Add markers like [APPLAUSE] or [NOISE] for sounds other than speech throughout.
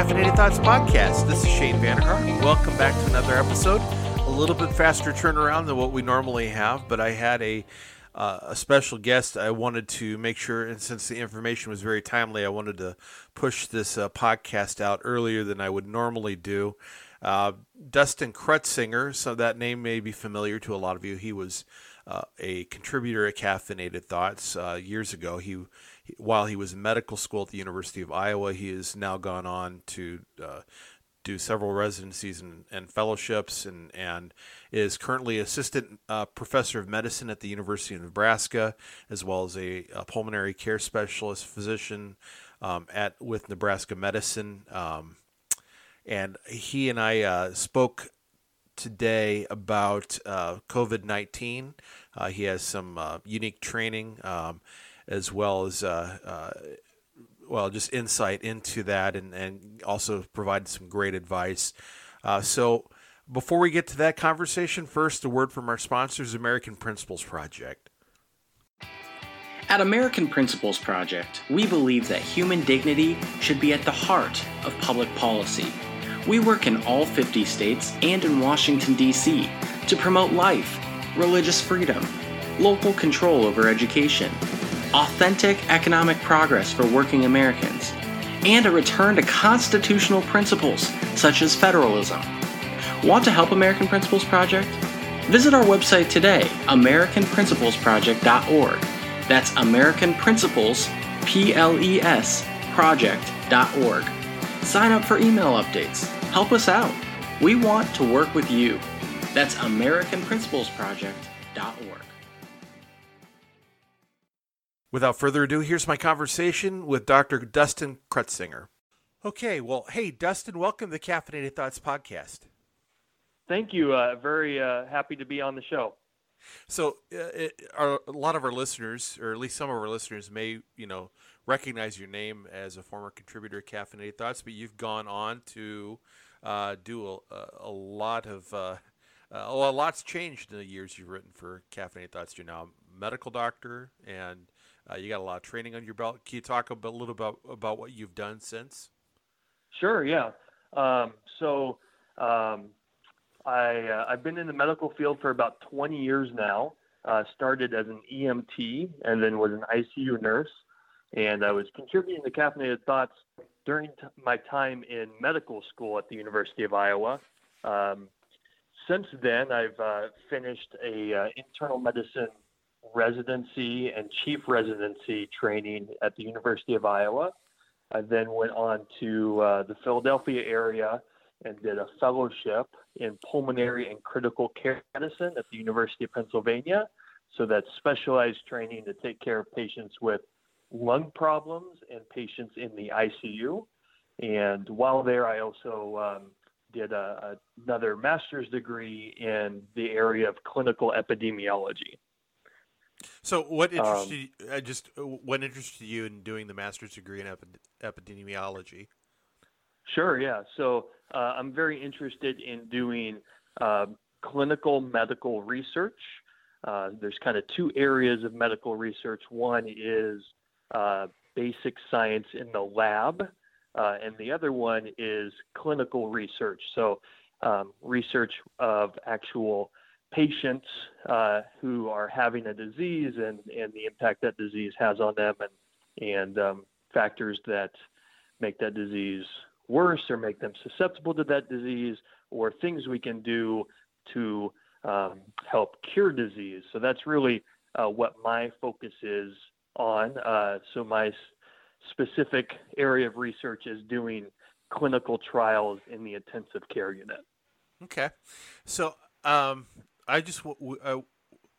Caffeinated Thoughts podcast. This is Shane Vander Hart. Welcome back to another episode. A little bit faster turnaround than what we normally have, but I had a uh, a special guest. I wanted to make sure, and since the information was very timely, I wanted to push this uh, podcast out earlier than I would normally do. Uh, Dustin Krutsinger, so that name may be familiar to a lot of you. He was uh, a contributor at Caffeinated Thoughts uh, years ago. He, while he was in medical school at the University of Iowa, he has now gone on to uh, do several residencies and, and, fellowships, and and is currently assistant uh, professor of medicine at the University of Nebraska, as well as a, a pulmonary care specialist physician um, at with Nebraska Medicine. Um, and he and I uh, spoke today about uh, COVID 19. Uh, he has some uh, unique training um, as well as, uh, uh, well, just insight into that and, and also provided some great advice. so, before we get to that conversation, first, a word from our sponsors, American Principles Project. At American Principles Project, we believe that human dignity should be at the heart of public policy. We work in all 50 states and in Washington, D.C. to promote life, religious freedom, local control over education, authentic economic progress for working Americans, and a return to constitutional principles such as federalism. Want to help American Principles Project? Visit our website today, AmericanPrinciplesProject.org. That's American Principles, P L E S, project.org. Sign up for email updates. Help us out. We want to work with you. That's AmericanPrinciplesProject.org. Without further ado, here's my conversation with Dr. Dustin Krutsinger. Okay, well, hey, Dustin, welcome to the Caffeinated Thoughts podcast. Thank you. Uh, very uh, happy to be on the show. So, uh, it, our, a lot of our listeners, or at least some of our listeners, may you know recognize your name as a former contributor to Caffeinated Thoughts, but you've gone on to uh, do a, a, lot of uh, uh, well, a lot's changed in the years you've written for Caffeinated Thoughts. You're now a medical doctor, and uh, you got a lot of training on your belt. Can you talk a, bit, little about about what you've done since? Sure. Yeah. Um, so. Um, I, uh, I've been in the medical field for about 20 years now. Uh, started as an EMT and then was an ICU nurse. And I was contributing to Caffeinated Thoughts during t- my time in medical school at the University of Iowa. Um, since then, I've uh, finished a uh, internal medicine residency and chief residency training at the University of Iowa. I then went on to uh, the Philadelphia area and did a fellowship in pulmonary and critical care medicine at the University of Pennsylvania. So that's specialized training to take care of patients with lung problems and patients in the ICU. And while there, I also um, did a, another master's degree in the area of clinical epidemiology. So, what interested um, uh, just uh, what interested you in doing the master's degree in epidemiology? Sure, yeah. So, uh, I'm very interested in doing uh, clinical medical research. Uh, there's kind of two areas of medical research. One is uh, basic science in the lab, uh, and the other one is clinical research. So, um, research of actual patients uh, who are having a disease and, and the impact that disease has on them, and, and um, factors that make that disease worse or make them susceptible to that disease, or things we can do to um, help cure disease. So that's really uh, what my focus is on. Uh, so my specific area of research is doing clinical trials in the intensive care unit. Okay, so um, I just I,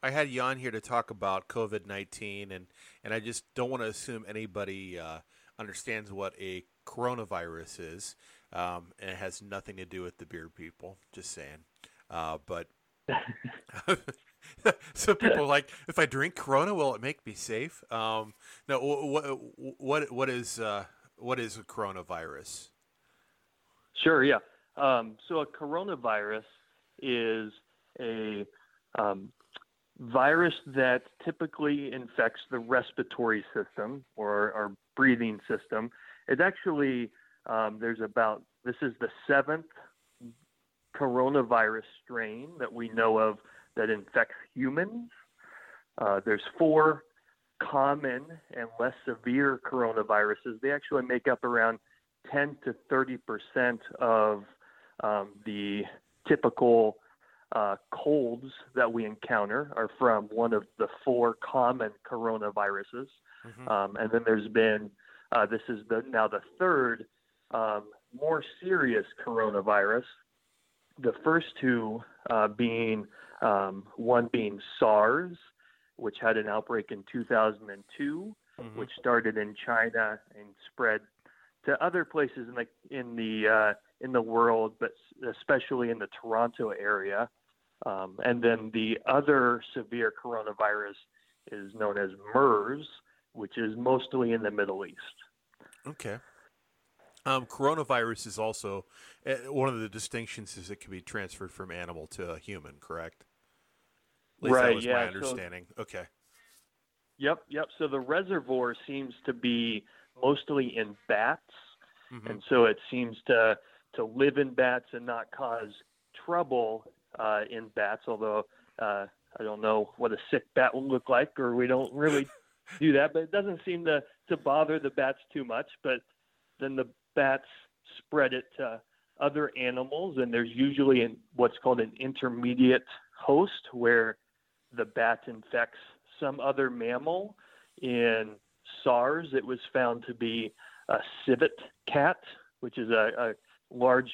I had on here to talk about COVID nineteen, and and I just don't want to assume anybody uh, understands what a coronavirus is, um, and it has nothing to do with the beer people. Just saying, uh, but. [LAUGHS] [LAUGHS] so people like, if I drink Corona, will it make me safe? Um, no. What what what is uh, what is a coronavirus? Sure. Yeah. Um, so a coronavirus is a um, virus that typically infects the respiratory system or our breathing system. It actually um, there's about this is the seventh coronavirus strain that we know of that infects humans. Uh, there's four common and less severe coronaviruses. They actually make up around 10 to 30 percent of um, the typical uh, colds that we encounter are from one of the four common coronaviruses. Mm-hmm. Um, and then there's been, uh, this is the, now the third um, more serious coronavirus. The first two uh, being um, one being SARS, which had an outbreak in 2002, mm-hmm. which started in China and spread to other places in the in the uh, in the world, but especially in the Toronto area. Um, and then the other severe coronavirus is known as MERS, which is mostly in the Middle East. Okay. Um, coronavirus is also uh, one of the distinctions is it can be transferred from animal to human, correct? At least right. That was yeah. my understanding. So, okay. Yep. Yep. So the reservoir seems to be mostly in bats, mm-hmm. and so it seems to to live in bats and not cause trouble uh, in bats. Although uh, I don't know what a sick bat will look like, or we don't really [LAUGHS] do that. But it doesn't seem to to bother the bats too much. But then the bats spread it to other animals, and there's usually an, what's called an intermediate host where the bat infects some other mammal. In SARS, it was found to be a civet cat, which is a, a large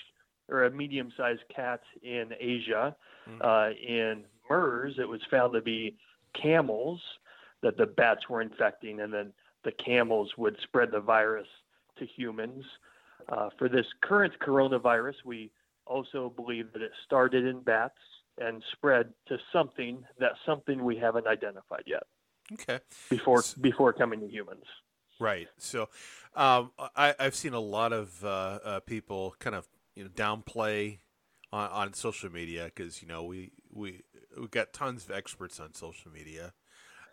or a medium-sized cat in Asia. Mm-hmm. Uh, in MERS, it was found to be camels that the bats were infecting, and then the camels would spread the virus to humans. Uh, for this current coronavirus, we also believe that it started in bats and spread to something that something we haven't identified yet. Okay. Before before coming to humans. Right. So, um, I, have seen a lot of uh, uh, people kind of you know downplay on, on social media because you know we we we got tons of experts on social media.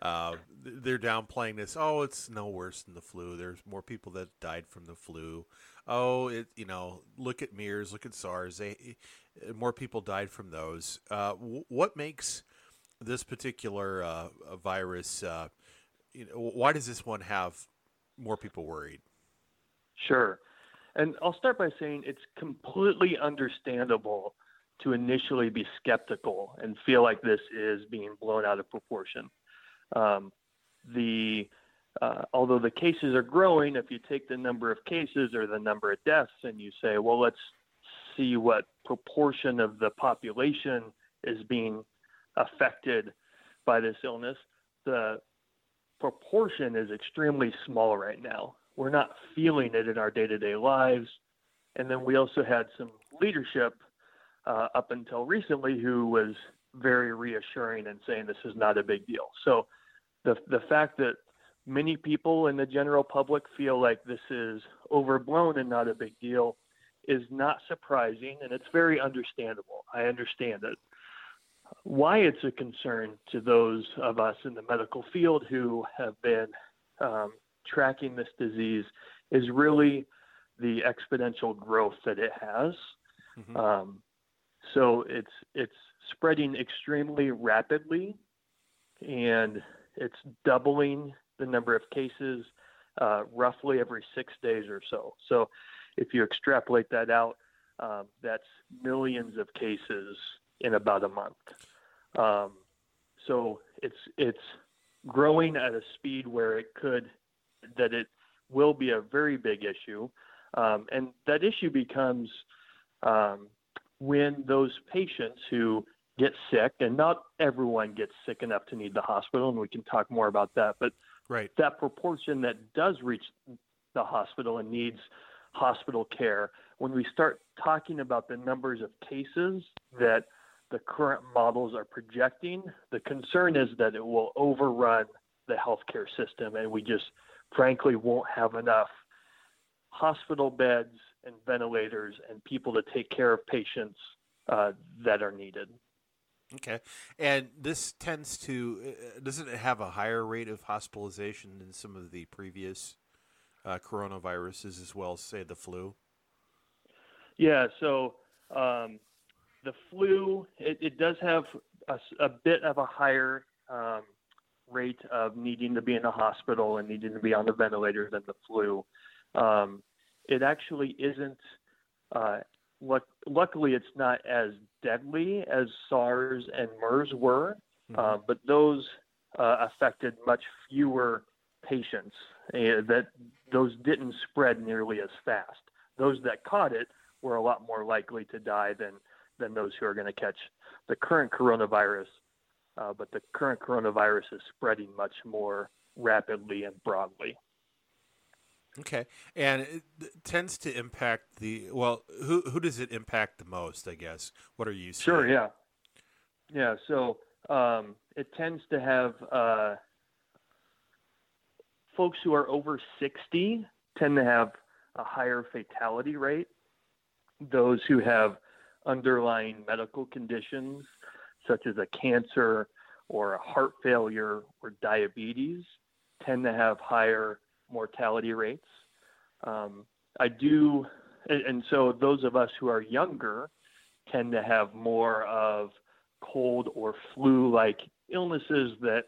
Uh, they're downplaying this. Oh, it's no worse than the flu. There's more people that died from the flu. Oh, it you know look at MERS, look at SARS. They, more people died from those. Uh, w- what makes this particular uh, virus? Uh, you know, why does this one have more people worried? Sure. And I'll start by saying it's completely understandable to initially be skeptical and feel like this is being blown out of proportion. Um, the uh, although the cases are growing, if you take the number of cases or the number of deaths and you say, well, let's see what proportion of the population is being affected by this illness, the proportion is extremely small right now. We're not feeling it in our day to day lives. And then we also had some leadership uh, up until recently who was very reassuring and saying this is not a big deal. So the, the fact that many people in the general public feel like this is overblown and not a big deal is not surprising and it's very understandable. I understand it. Why it's a concern to those of us in the medical field who have been um, tracking this disease is really the exponential growth that it has. Mm-hmm. Um, so it's it's spreading extremely rapidly, and it's doubling the number of cases uh, roughly every six days or so. So if you extrapolate that out, um, that's millions of cases in about a month. Um, so it's it's growing at a speed where it could that it will be a very big issue, um, and that issue becomes um, when those patients who get sick, and not everyone gets sick enough to need the hospital, and we can talk more about that, but right. that proportion that does reach the hospital and needs hospital care, when we start talking about the numbers of cases that the current models are projecting, the concern is that it will overrun the healthcare system, and we just frankly won't have enough hospital beds and ventilators and people to take care of patients uh, that are needed. Okay, and this tends to uh, doesn't it have a higher rate of hospitalization than some of the previous uh, coronaviruses, as well as say the flu? Yeah, so um, the flu, it, it does have a, a, bit of a higher um, rate of needing to be in the hospital and needing to be on the ventilator than the flu. Um, it actually isn't. Uh, luck- luckily, it's not as deadly as SARS and MERS were, mm-hmm. uh, but those uh, affected much fewer patients. Uh, that those didn't spread nearly as fast. Those that caught it were a lot more likely to die than than those who are going to catch the current coronavirus. Uh, but the current coronavirus is spreading much more rapidly and broadly. Okay, and it tends to impact the well. Who who does it impact the most? I guess. What are you? Saying? Sure. Yeah. Yeah. So um, it tends to have uh, folks who are over sixty tend to have a higher fatality rate. Those who have underlying medical conditions such as a cancer or a heart failure or diabetes tend to have higher mortality rates. Um, I do, and, and so those of us who are younger tend to have more of cold or flu like illnesses that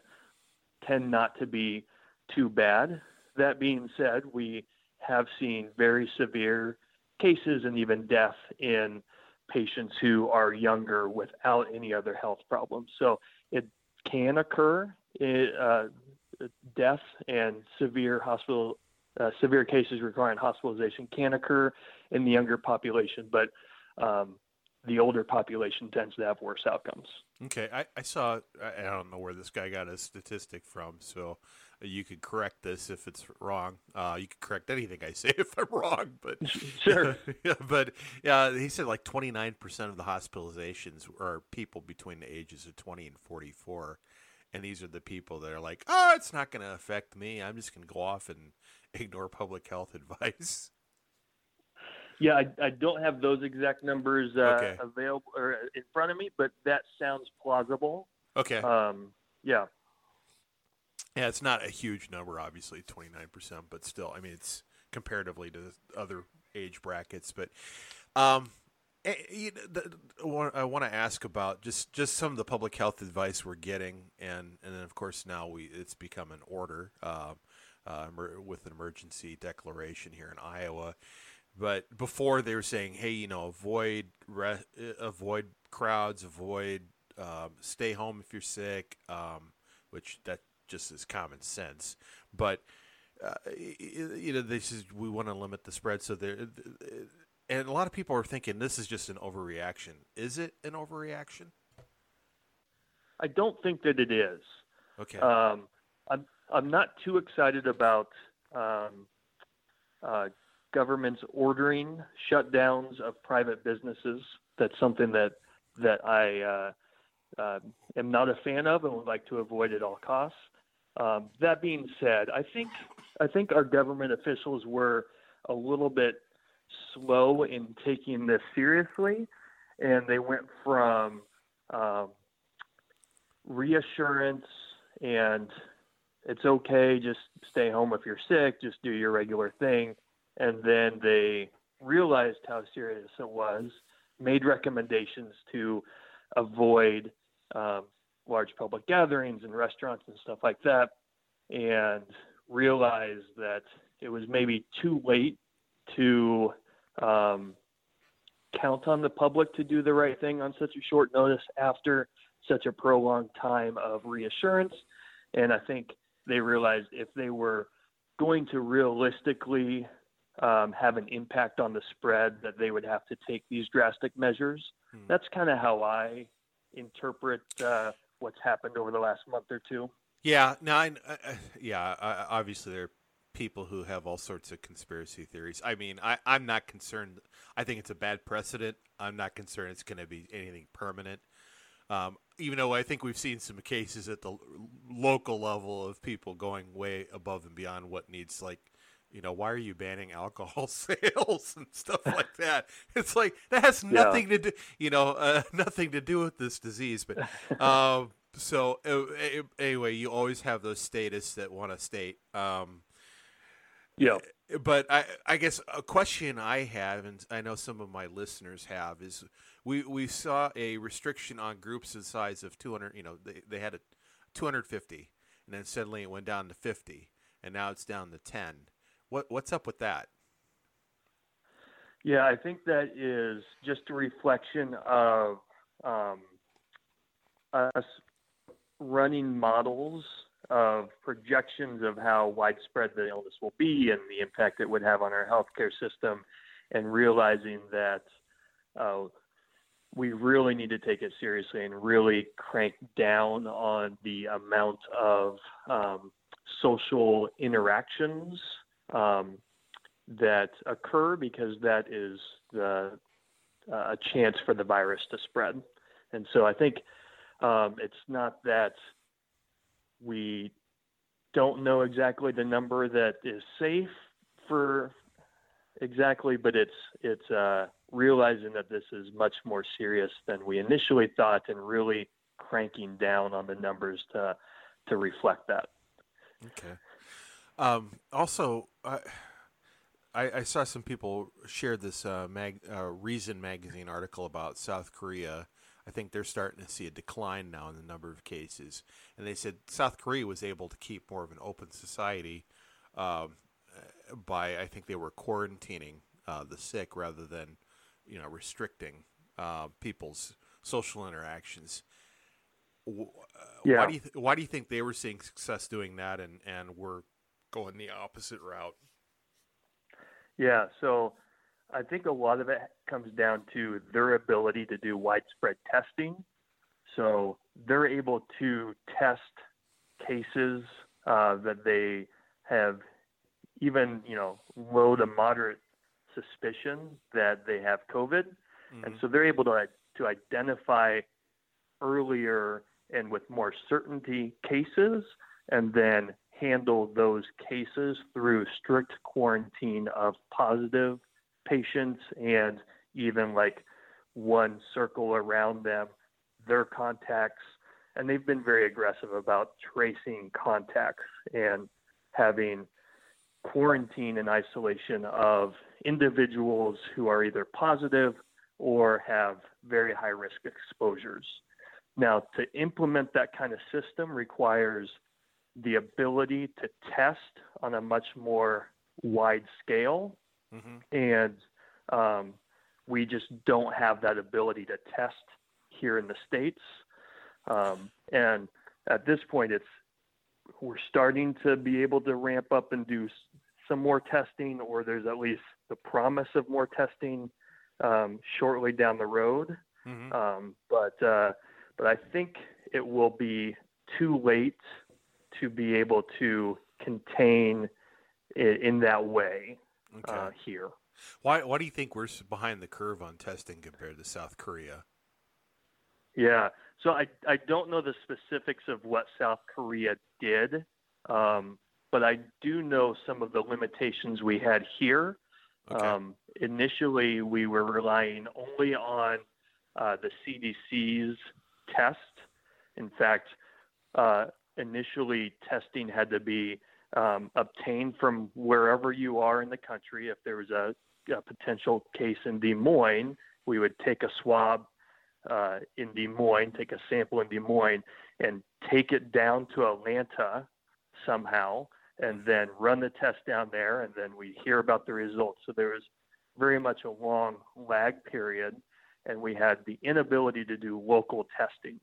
tend not to be too bad. That being said, we have seen very severe cases and even death in patients who are younger without any other health problems. So it can occur, it, uh, death and severe hospital uh, severe cases requiring hospitalization can occur in the younger population, but um, the older population tends to have worse outcomes. Okay, I, I saw. I don't know where this guy got a statistic from, so you could correct this if it's wrong. Uh, you could correct anything I say [LAUGHS] if I'm wrong, but [LAUGHS] sure. [LAUGHS] yeah, but yeah, he said like 29 percent of the hospitalizations are people between the ages of 20 and 44, and these are the people that are like, oh, it's not going to affect me. I'm just going to go off and ignore public health advice. Yeah, I, I don't have those exact numbers uh, okay. available or in front of me, but that sounds plausible. Okay. Um, yeah. Yeah, it's not a huge number, obviously, twenty nine percent, but still, I mean, it's comparatively to other age brackets. But um, eh, I want to ask about just, just some of the public health advice we're getting, and and then of course now we it's become an order uh, uh, with an emergency declaration here in Iowa. But before they were saying, hey, you know, avoid re- avoid crowds, avoid um, stay home if you're sick, um, which that just as common sense. But uh, you know, this is we want to limit the spread, so there. And a lot of people are thinking this is just an overreaction. Is it an overreaction? I don't think that it is. Okay. Um, I'm I'm not too excited about um, uh, governments ordering shutdowns of private businesses. That's something that that I uh, uh, am not a fan of and would like to avoid at all costs. Um, that being said, I think I think our government officials were a little bit slow in taking this seriously, and they went from um, reassurance and it's okay, just stay home if you're sick, just do your regular thing, and then they realized how serious it was, made recommendations to avoid um, large public gatherings and restaurants and stuff like that, and realized that it was maybe too late to um, count on the public to do the right thing on such a short notice after such a prolonged time of reassurance. And I think they realized if they were going to realistically um, have an impact on the spread, that they would have to take these drastic measures. Hmm. That's kind of how I interpret uh, what's happened over the last month or two. Yeah, no, I, yeah, obviously there are people who have all sorts of conspiracy theories. I mean, I, I'm not concerned. I think it's a bad precedent. I'm not concerned it's going to be anything permanent. Um, even though I think we've seen some cases at the local level of people going way above and beyond what needs, like, you know, why are you banning alcohol [LAUGHS] sales and stuff [LAUGHS] like that? It's like that has nothing yeah. to do, you know, uh, [LAUGHS] nothing to do with this disease. But um, so uh, anyway, you always have those statists that want to state. Um, yeah. but I, I guess a question I have, and I know some of my listeners have, is we, we saw a restriction on groups the size of 200. You know, they, they had a 250, and then suddenly it went down to 50, and now it's down to 10. What what's up with that? Yeah, I think that is just a reflection of um, us running models of projections of how widespread the illness will be and the impact it would have on our healthcare system, and realizing that uh, we really need to take it seriously and really crank down on the amount of um, social interactions um, that occur because that is the uh, a chance for the virus to spread. And so I think um, it's not that we don't know exactly the number that is safe for exactly, but it's it's uh, realizing that this is much more serious than we initially thought, and really cranking down on the numbers to to reflect that. Okay. Um, also, I, I saw some people share this uh, mag, uh, Reason magazine article about South Korea I think they're starting to see a decline now in the number of cases. And they said South Korea was able to keep more of an open society um, by, I think they were quarantining uh, the sick rather than, you know, restricting uh, people's social interactions. Uh, yeah. Why do you th- why do you think they were seeing success doing that and and we're going the opposite route? Yeah. So I think a lot of it comes down to their ability to do widespread testing. So they're able to test cases uh, that they have even, you know, low to moderate suspicion that they have COVID. Mm-hmm. And so they're able to, to identify earlier and with more certainty cases and then handle those cases through strict quarantine of positive patients and even like one circle around them, their contacts. And they've been very aggressive about tracing contacts and having quarantine and isolation of individuals who are either positive or have very high risk exposures. Now, to implement that kind of system requires the ability to test on a much more wide scale Mm-hmm. And um, we just don't have that ability to test here in the states. Um, and at this point, it's we're starting to be able to ramp up and do some more testing, or there's at least the promise of more testing um, shortly down the road. Mm-hmm. Um, but uh, but I think it will be too late to be able to contain it in that way okay. uh, here. Why why do you think we're behind the curve on testing compared to South Korea? Yeah, so I I don't know the specifics of what South Korea did, um, but I do know some of the limitations we had here. Okay. Um, initially, we were relying only on uh, the CDC's test. In fact, uh, initially testing had to be um, obtained from wherever you are in the country. If there was a, a potential case in Des Moines, we would take a swab uh, in Des Moines, take a sample in Des Moines, and take it down to Atlanta somehow, and then run the test down there, and then we hear about the results. So there was very much a long lag period, and we had the inability to do local testing.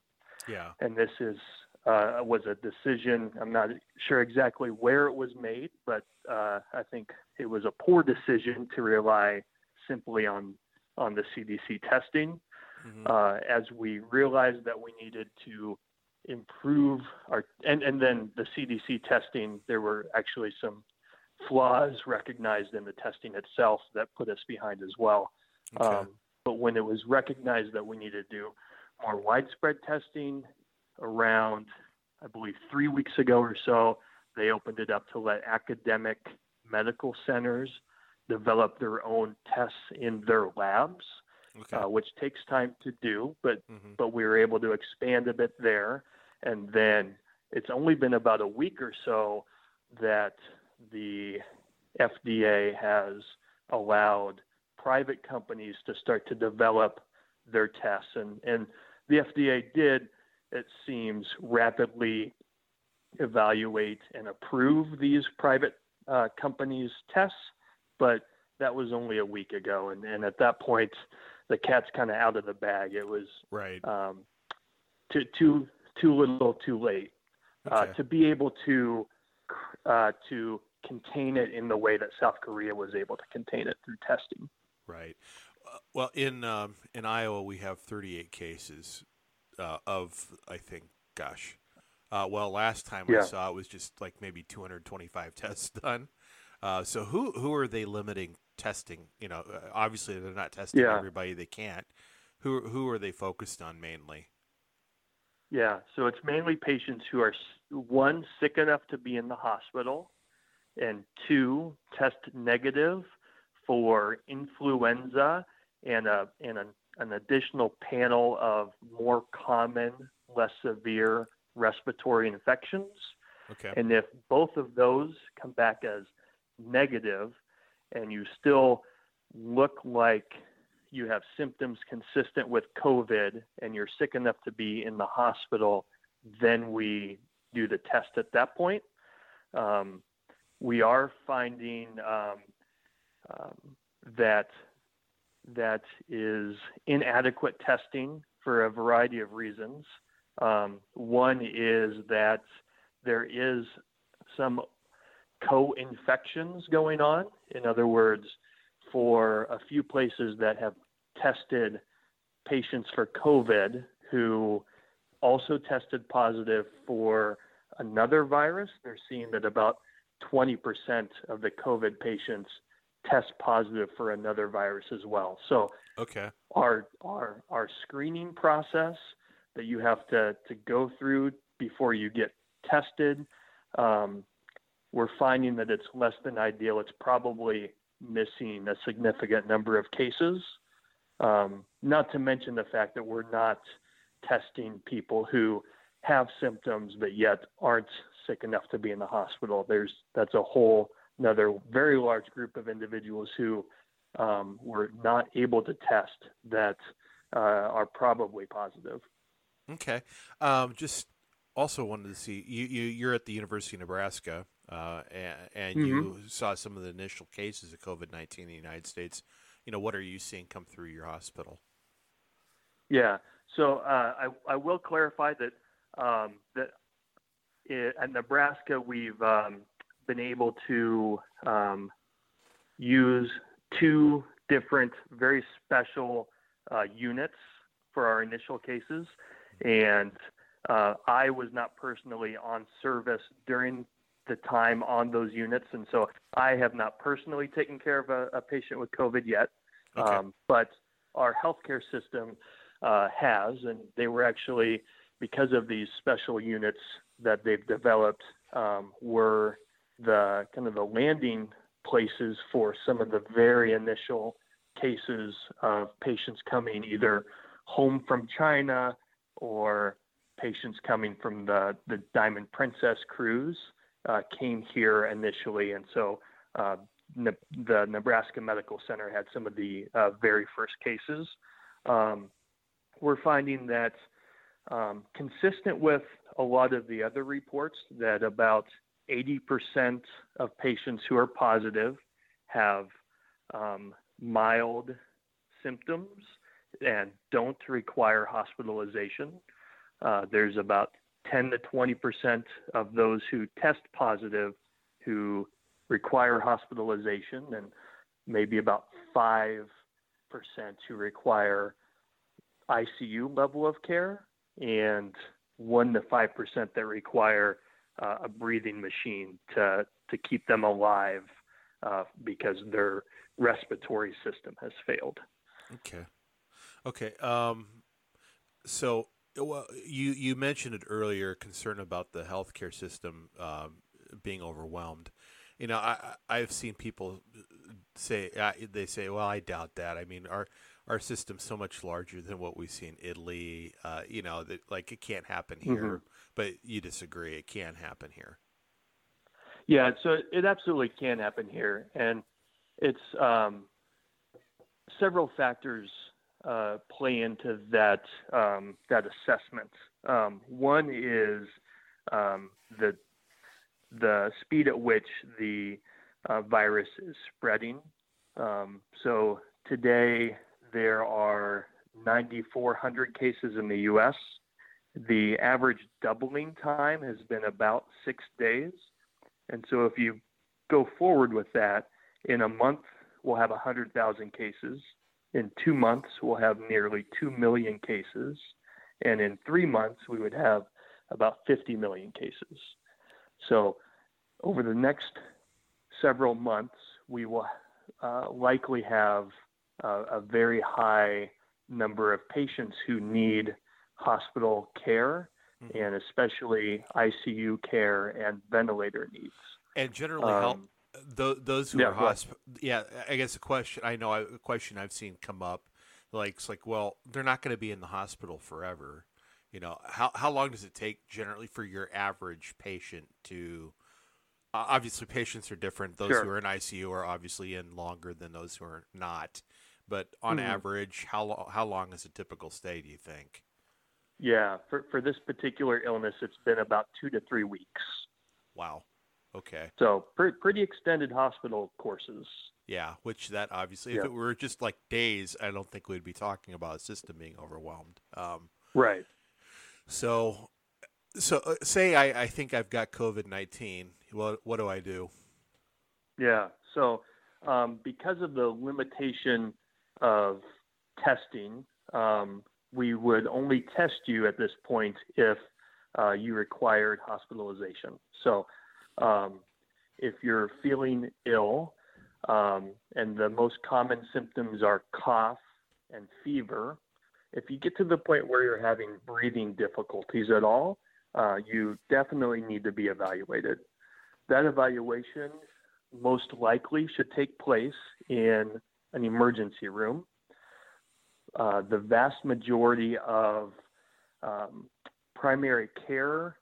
Yeah. And this is uh, was a decision. I'm not sure exactly where it was made, but uh, I think it was a poor decision to rely simply on on the CDC testing. Mm-hmm. Uh, as we realized that we needed to improve our and, and then the CDC testing, there were actually some flaws recognized in the testing itself that put us behind as well. Okay. Um, but when it was recognized that we needed to do more widespread testing around, I believe, three weeks ago or so, they opened it up to let academic medical centers develop their own tests in their labs, okay. uh, which takes time to do. But mm-hmm. but we were able to expand a bit there, and then it's only been about a week or so that the FDA has allowed private companies to start to develop their tests. And, and the FDA did, it seems, rapidly evaluate and approve these private uh, companies' tests, but that was only a week ago. And, and at that point, the cat's kind of out of the bag. It was right. Um, too, too, too little, too late. Uh, okay. Uh, to be able to uh, to contain it in the way that South Korea was able to contain it through testing. Right. Uh, well, in um, in Iowa, we have 38 cases uh, of I think, gosh, uh, well, last time yeah. I saw it was just like maybe 225 [LAUGHS] tests done. Uh, so who who are they limiting testing? You know, uh, obviously they're not testing yeah. everybody they can't. Who who are they focused on mainly? Yeah, so it's mainly patients who are one sick enough to be in the hospital, and two test negative for influenza and a and a, an additional panel of more common, less severe respiratory infections. Okay. And if both of those come back as negative, and you still look like you have symptoms consistent with COVID and you're sick enough to be in the hospital, then we do the test at that point. Um, we are finding um, um, that that is inadequate testing for a variety of reasons. Um, one is that there is some co-infections going on. In other words, for a few places that have tested patients for COVID who also tested positive for another virus. They're seeing that about 20% of the COVID patients test positive for another virus as well. So okay. our our our screening process that you have to to go through before you get tested, um, we're finding that it's less than ideal. It's probably missing a significant number of cases. Um, not to mention the fact that we're not testing people who have symptoms but yet aren't sick enough to be in the hospital. There's that's a whole another very large group of individuals who um, were not able to test that uh, are probably positive. Okay. Um, just also wanted to see you, you you're at the University of Nebraska uh, and, and mm-hmm. you saw some of the initial cases of COVID nineteen in the United States you know, what are you seeing come through your hospital? Yeah. So uh, I, I will clarify that um, that it, at Nebraska we've um, been able to um, use two different very special uh, units for our initial cases, and uh, I was not personally on service during the time on those units, and so I have not personally taken care of a, a patient with COVID yet. Okay. Um, but our healthcare system uh, has, and they were actually because of these special units that they've developed, um, were the kind of the landing places for some of the very initial cases of patients coming either home from China or patients coming from the, the Diamond Princess cruise uh, came here initially. And so uh, ne- the Nebraska Medical Center had some of the uh, very first cases. Um, we're finding that um, consistent with a lot of the other reports that about 80% of patients who are positive have um, mild symptoms and don't require hospitalization. Uh, there's about 10 to 20 percent of those who test positive who require hospitalization, and maybe about 5% who require ICU level of care, and 1 to 5% that require uh, a breathing machine to, to keep them alive uh, because their respiratory system has failed. Okay. Okay. Um, so well, you you mentioned it earlier, concern about the healthcare system um, being overwhelmed. You know, I I've seen people say they say, well, I doubt that. I mean, our our system's so much larger than what we see in Italy. Uh, you know, that like it can't happen here. Mm-hmm. But you disagree; it can happen here. Yeah, so it absolutely can happen here, and it's um, several factors uh, play into that um, that assessment. Um, one is um, the the speed at which the uh, virus is spreading. Um, so today there are 9,400 cases in the U.S. The average doubling time has been about six days. And so if you go forward with that, in a month, we'll have 100,000 cases. In two months, we'll have nearly 2 million cases. And in three months, we would have about 50 million cases. So over the next several months, we will uh, likely have uh, a very high number of patients who need hospital care mm-hmm. and especially ICU care and ventilator needs. And generally, um, help th- those who yeah, are hospital. Yeah, I guess a question I know a question I've seen come up, like it's like, well, they're not going to be in the hospital forever. You know, how how long does it take generally for your average patient to? Uh, obviously, patients are different. Those sure. who are in ICU are obviously in longer than those who are not. But on mm-hmm. average, how how long is a typical stay? Do you think? Yeah, for for this particular illness, it's been about two to three weeks. Wow. Okay. So pre- pretty extended hospital courses. Yeah, which that obviously, if it were just like days, I don't think we'd be talking about a system being overwhelmed. Um, right. So, so uh, say I, I think I've got COVID nineteen. What what do I do? Yeah. So um, because of the limitation of testing, um, we would only test you at this point if uh, you required hospitalization. So, um, if you're feeling ill, um, and the most common symptoms are cough and fever, if you get to the point where you're having breathing difficulties at all, uh, you definitely need to be evaluated. That evaluation most likely should take place in an emergency room. Uh, the vast majority of um, primary care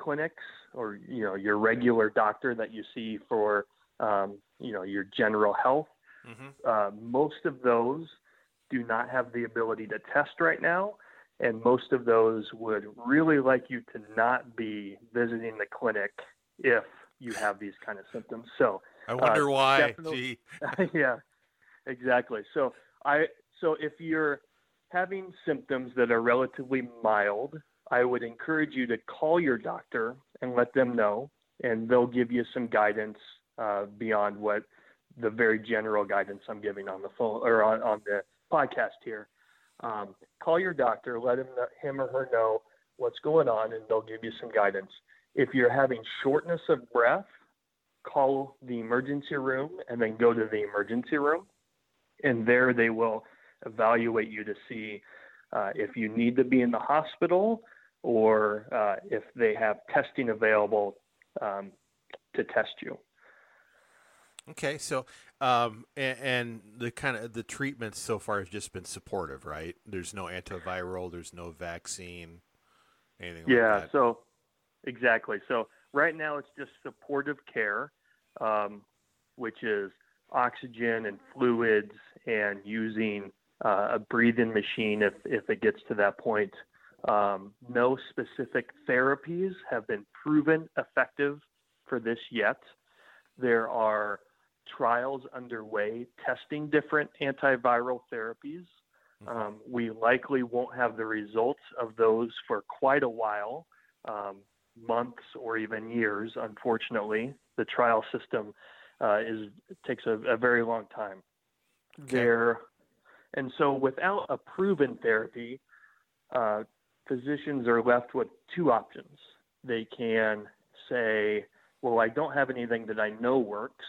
clinics or you know your regular doctor that you see for um, you know your general health mm-hmm. uh, most of those do not have the ability to test right now. And most of those would really like you to not be visiting the clinic if you have these kind of symptoms. So i wonder uh, why. [LAUGHS] yeah exactly so i so if you're having symptoms that are relatively mild, I would encourage you to call your doctor and let them know, and they'll give you some guidance uh, beyond what the very general guidance I'm giving on the phone or on, on the podcast here. Um, call your doctor, let him, him or her know what's going on, and they'll give you some guidance. If you're having shortness of breath, call the emergency room and then go to the emergency room, and there they will evaluate you to see uh, if you need to be in the hospital or uh, if they have testing available um, to test you. Okay, so um, and, and, the kind of the treatment so far has just been supportive, right? There's no antiviral, there's no vaccine, anything. Yeah, like so exactly. So right now it's just supportive care, um, which is oxygen and fluids and using uh, a breathing machine if, if it gets to that point. Um, no specific therapies have been proven effective for this yet. There are trials underway testing different antiviral therapies. Mm-hmm. Um, we likely won't have the results of those for quite a while, um, months or even years. Unfortunately, the trial system uh, is takes a, a, very long time. Okay. There and so, without a proven therapy, uh, physicians are left with two options. They can say, well, I don't have anything that I know works.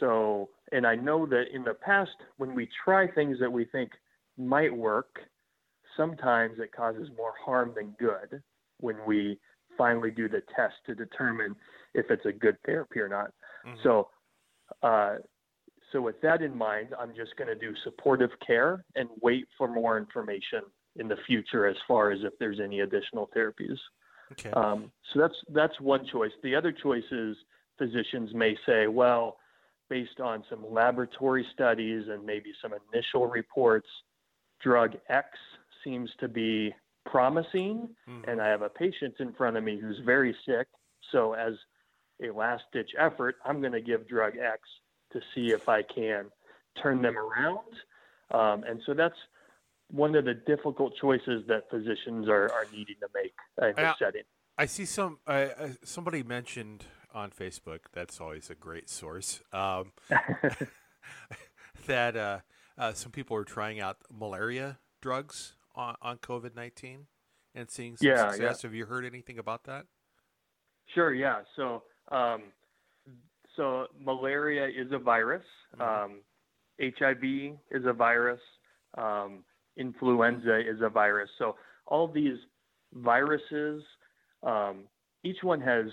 So, and I know that in the past, when we try things that we think might work, sometimes it causes more harm than good when we finally do the test to determine if it's a good therapy or not. Mm-hmm. So, uh, so, with that in mind, I'm just going to do supportive care and wait for more information in the future as far as if there's any additional therapies. Okay. Um, so that's that's one choice. The other choice is physicians may say, well, based on some laboratory studies and maybe some initial reports, drug X seems to be promising, Mhm. and I have a patient in front of me who's very sick. So as a last ditch effort, I'm going to give drug X to see if I can turn them around. Um, and so that's one of the difficult choices that physicians are, are needing to make in this Yeah. setting. I see some. Uh, uh, somebody mentioned on Facebook. That's always a great source. Um, [LAUGHS] that uh, uh, some people are trying out malaria drugs on, on COVID nineteen and seeing some Yeah, success. Have you heard anything about that? Sure, yeah. So, um, so malaria is a virus. Mhm. Um, HIV is a virus. Um, influenza is a virus. So all these viruses, um, each one has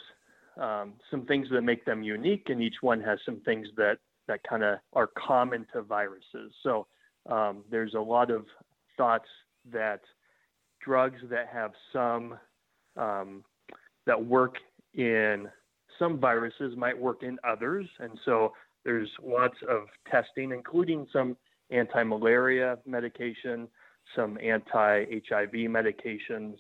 um, some things that make them unique, and each one has some things that that kind of are common to viruses. So um, there's a lot of thoughts that drugs that have some um, that work in some viruses might work in others. And so there's lots of testing, including some anti malaria medication, some anti HIV medications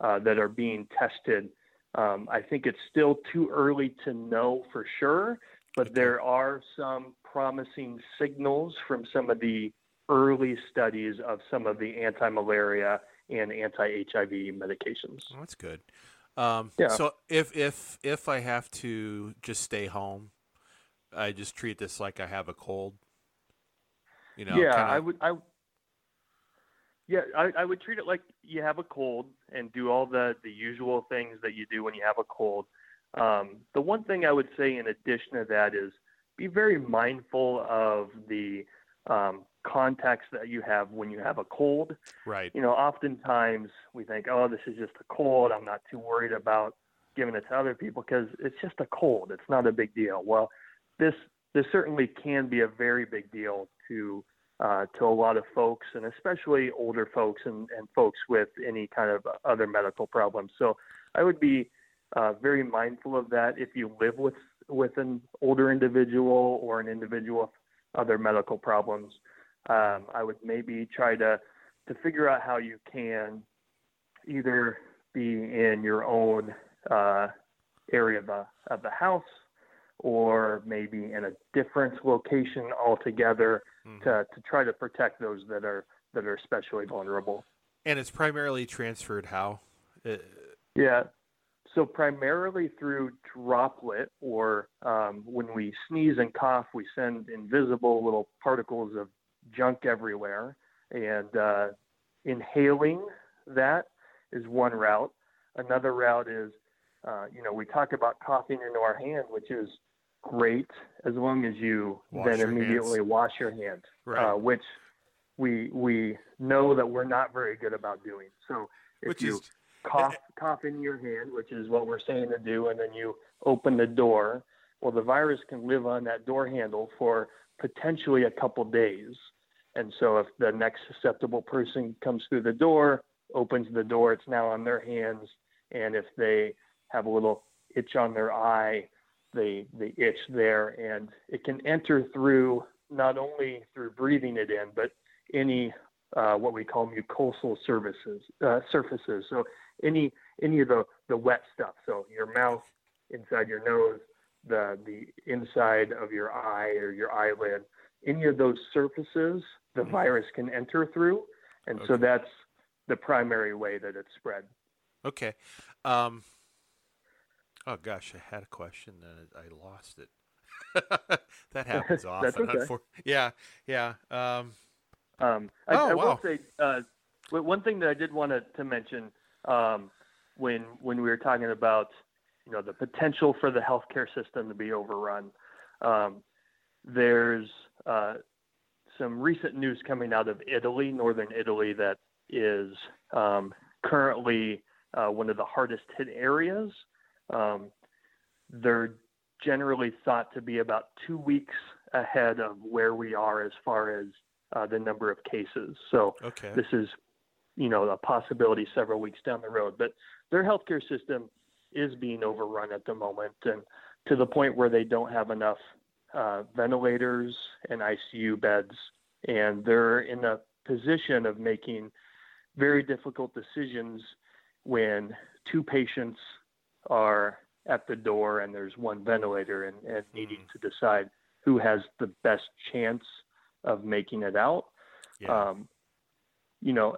uh, that are being tested. Um, I think it's still too early to know for sure, but there are some promising signals from some of the early studies of some of the anti malaria and anti HIV medications. Well, that's good. Um, Yeah. So if if if I have to just stay home, I just treat this like I have a cold. You know. yeah, kinda- I would. I yeah, I, I would treat it like you have a cold and do all the the usual things that you do when you have a cold. Um, the one thing I would say in addition to that is be very mindful of the um, contacts that you have when you have a cold. Right. You know, oftentimes we think, oh, this is just a cold. I'm not too worried about giving it to other people because it's just a cold. It's not a big deal. Well, this this certainly can be a very big deal to uh, to a lot of folks, and especially older folks and, and folks with any kind of other medical problems. So I would be uh, very mindful of that if you live with with an older individual or an individual with other medical problems. Um, I would maybe try to to figure out how you can either be in your own uh, area of the of the house or maybe in a different location altogether Mhm. to, to try to protect those that are that are especially vulnerable. And it's primarily transferred how? Uh, Yeah. So primarily through droplet, or um, when we sneeze and cough, we send invisible little particles of junk everywhere, and uh, inhaling that is one route. Another route is, uh, you know, we talk about coughing into our hand, which is great as long as you Wash then immediately hands. wash your hands, Right. uh, which we we know that we're not very good about doing. So if which you is cough cough in your hand, which is what we're saying to do, and then you open the door. Well, the virus can live on that door handle for potentially a couple days. And so if the next susceptible person comes through the door, opens the door, it's now on their hands. And if they have a little itch on their eye, they they itch there and it can enter through not only through breathing it in, but any uh, what we call mucosal surfaces uh, surfaces. So any any of the, the wet stuff. So your mouth, inside your nose, the the inside of your eye or your eyelid, any of those surfaces, the Mhm. virus can enter through, and so that's the primary way that it's spread. okay. Um, oh gosh, I had a question and I lost it. [LAUGHS] that [LAUGHS] happens often. Okay. yeah, yeah. Um, Um, I, Oh, I wow. will say uh, one thing that I did want to, to mention um, when when we were talking about you know the potential for the healthcare system to be overrun. Um, there's uh, some recent news coming out of Italy, northern Italy, that is um, currently uh, one of the hardest hit areas. Um, they're generally thought to be about two weeks ahead of where we are as far as uh, the number of cases. So okay. this is you know, a possibility several weeks down the road. But their healthcare system is being overrun at the moment, and to the point where they don't have enough uh, ventilators and ICU beds, and they're in a position of making very difficult decisions when two patients are at the door and there's one ventilator and, and needing mm. to decide who has the best chance of making it out. Yeah. Um, you know,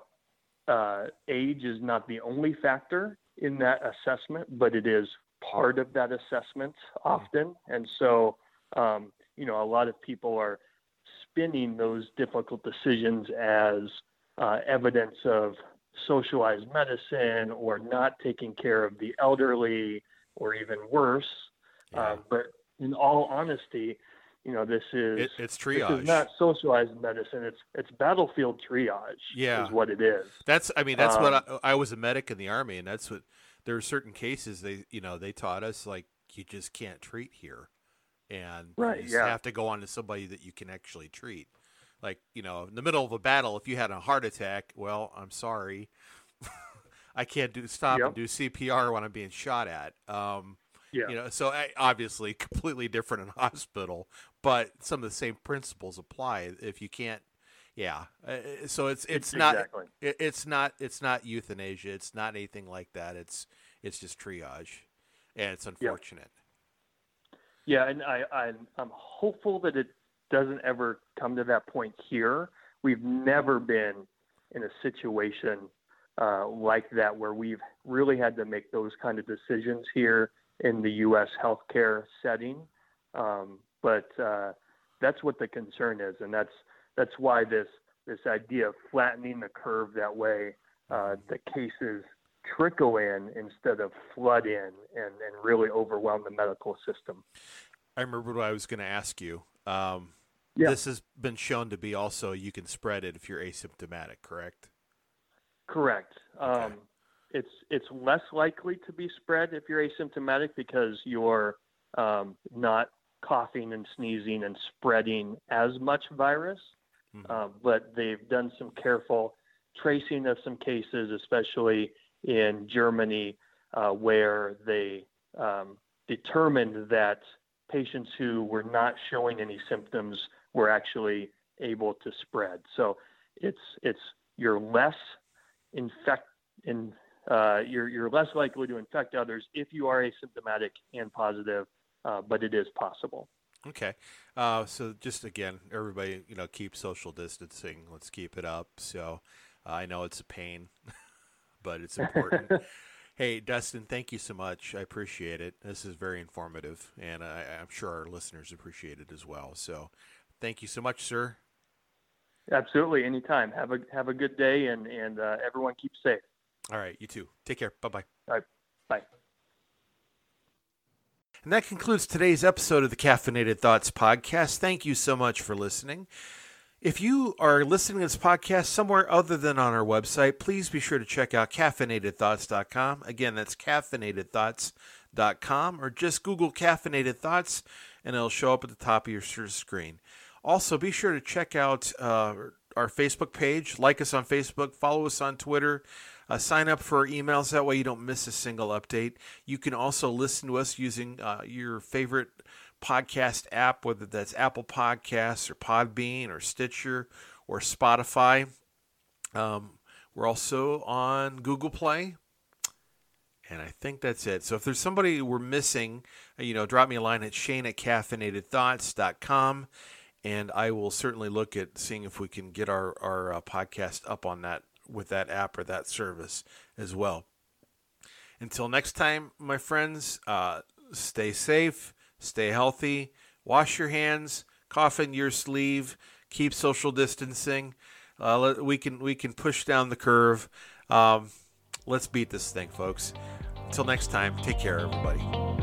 uh, age is not the only factor in that assessment, but it is part of that assessment mm. often. And so, um, you know, a lot of people are spinning those difficult decisions as uh, evidence of socialized medicine or not taking care of the elderly or even worse. Yeah. Um, but in all honesty, you know, this is it, it's triage. This is not socialized medicine. It's it's battlefield triage. Yeah, is what it is. That's I mean that's um, what I, I was a medic in the army, and that's what there are certain cases they you know they taught us like you just can't treat here, and right, you yeah. have to go on to somebody that you can actually treat. Like you know, in the middle of a battle, if you had a heart attack, well, I'm sorry, [LAUGHS] I can't do stop yep. and do CPR when I'm being shot at. Um, yeah. You know, so I, obviously [LAUGHS] completely different in hospital, but some of the same principles apply. If you can't, yeah. Uh, so it's it's exactly. not it, it's not it's not euthanasia. It's not anything like that. It's it's just triage, and it's unfortunate. Yeah, and I, I I'm hopeful that it doesn't ever come to that point here. We've never been in a situation uh, like that where we've really had to make those kind of decisions here in the U.S. healthcare setting. Um, but uh, that's what the concern is, and that's that's why this this idea of flattening the curve that way, uh, the cases trickle in instead of flood in and, and really overwhelm the medical system. I remember what I was going to ask you. Um, yeah. This has been shown to be also you can spread it if you're asymptomatic, correct? Correct. Okay. Um, it's it's less likely to be spread if you're asymptomatic because you're um, not coughing and sneezing and spreading as much virus. Mm-hmm. Uh, but they've done some careful tracing of some cases, especially in Germany, uh, where they um, determined that patients who were not showing any symptoms were actually able to spread. So it's it's you're less infect in uh, you're you're less likely to infect others if you are asymptomatic and positive, uh, but it is possible. Okay, uh, so just again, everybody, you know, keep social distancing. Let's keep it up. So uh, I know it's a pain, [LAUGHS] but it's important. [LAUGHS] hey, Dustin, thank you so much. I appreciate it. This is very informative, and I, I'm sure our listeners appreciate it as well. So, thank you so much, sir. Absolutely, anytime. Have a have a good day, and and uh, everyone keep safe. All right, you too. Take care. Bye bye. All right, bye. And that concludes today's episode of the Caffeinated Thoughts podcast. Thank you so much for listening. If you are listening to this podcast somewhere other than on our website, please be sure to check out caffeinatedthoughts.com. Again, that's caffeinatedthoughts.com or just Google caffeinated thoughts and it'll show up at the top of your screen. Also, be sure to check out uh, our Facebook page, like us on Facebook, follow us on Twitter, uh, sign up for our emails. That way, you don't miss a single update. You can also listen to us using uh, your favorite podcast app, whether that's Apple Podcasts or Podbean or Stitcher or Spotify. Um, we're also on Google Play. And I think that's it. So if there's somebody we're missing, you know, drop me a line at shane at caffeinatedthoughts.com and I will certainly look at seeing if we can get our our uh, podcast up on that with that app or that service as well. Until next time, my friends, uh, stay safe, stay healthy, wash your hands, cough in your sleeve, keep social distancing. Uh, we can we can push down the curve. Um, let's beat this thing, folks. Until next time, take care, everybody.